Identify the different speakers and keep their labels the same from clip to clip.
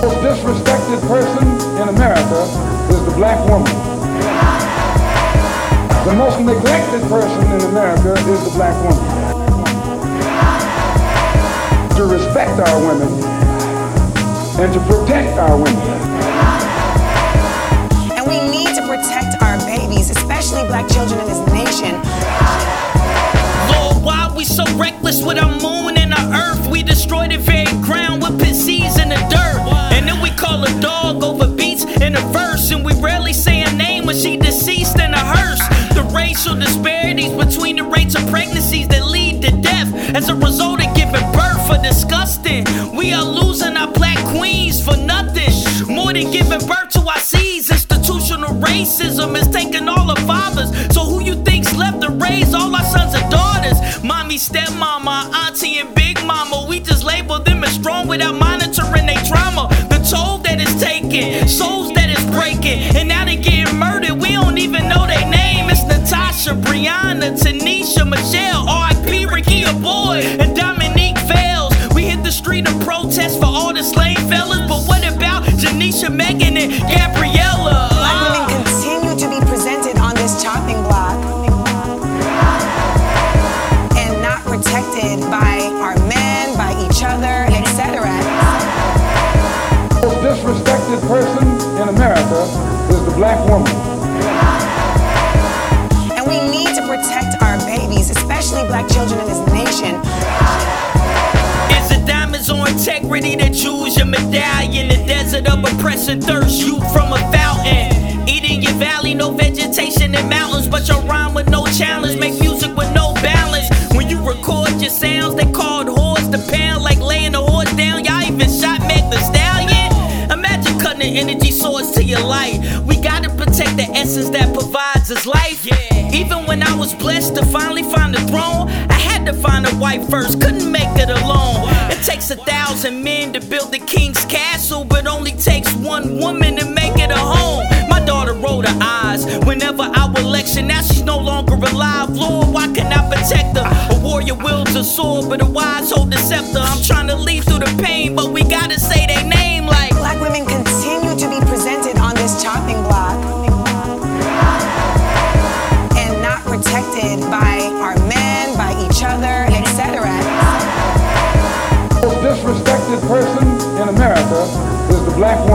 Speaker 1: most disrespected person in America is the black woman. The most neglected person in America is the black woman. To respect our women and to protect our women.
Speaker 2: And we need to protect our babies, especially black children in this nation.
Speaker 3: Racial disparities between the rates of pregnancies that lead to death as a result of giving birth are disgusting. We are losing our black queens for nothing. More than giving birth to our seeds, institutional racism is taking all our fathers. So who you think's left to raise all our sons and daughters? Mommy, stepmama, auntie, and big mama. We just label them as strong without monitoring their trauma. The toll that is taken, souls that is breaking, and Tanisha, Michelle, R.I.P. Rekia Boyd, and Dominique Fells. We hit the street and protest for all the slave fellas, but what about Janisha, Megan, and Gabriella? Integrity that choose your medallion? The desert of oppression thirst you from a fountain. Eating your valley, no vegetation and mountains, but your rhyme with no challenge. Make music with no balance. When you record your sounds, they called horse to pound, like laying the horse down. Y'all even shot Meg the Stallion. Imagine cutting the energy source to your light. We gotta protect the essence that provides us life. Even when I was blessed to finally find the throne, I had to find a wife first, couldn't make it alone. It takes a thousand men to build the king's castle, but only takes one woman to make it a home. My daughter rolled her eyes whenever I our election. Now she's no longer alive. Lord, why can I protect her? A warrior wields a sword, but a wise hold the scepter. I'm trying to lead through the pain,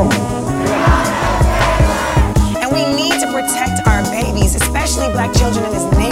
Speaker 1: woman.
Speaker 2: And we need to protect our babies, especially black children in this nation.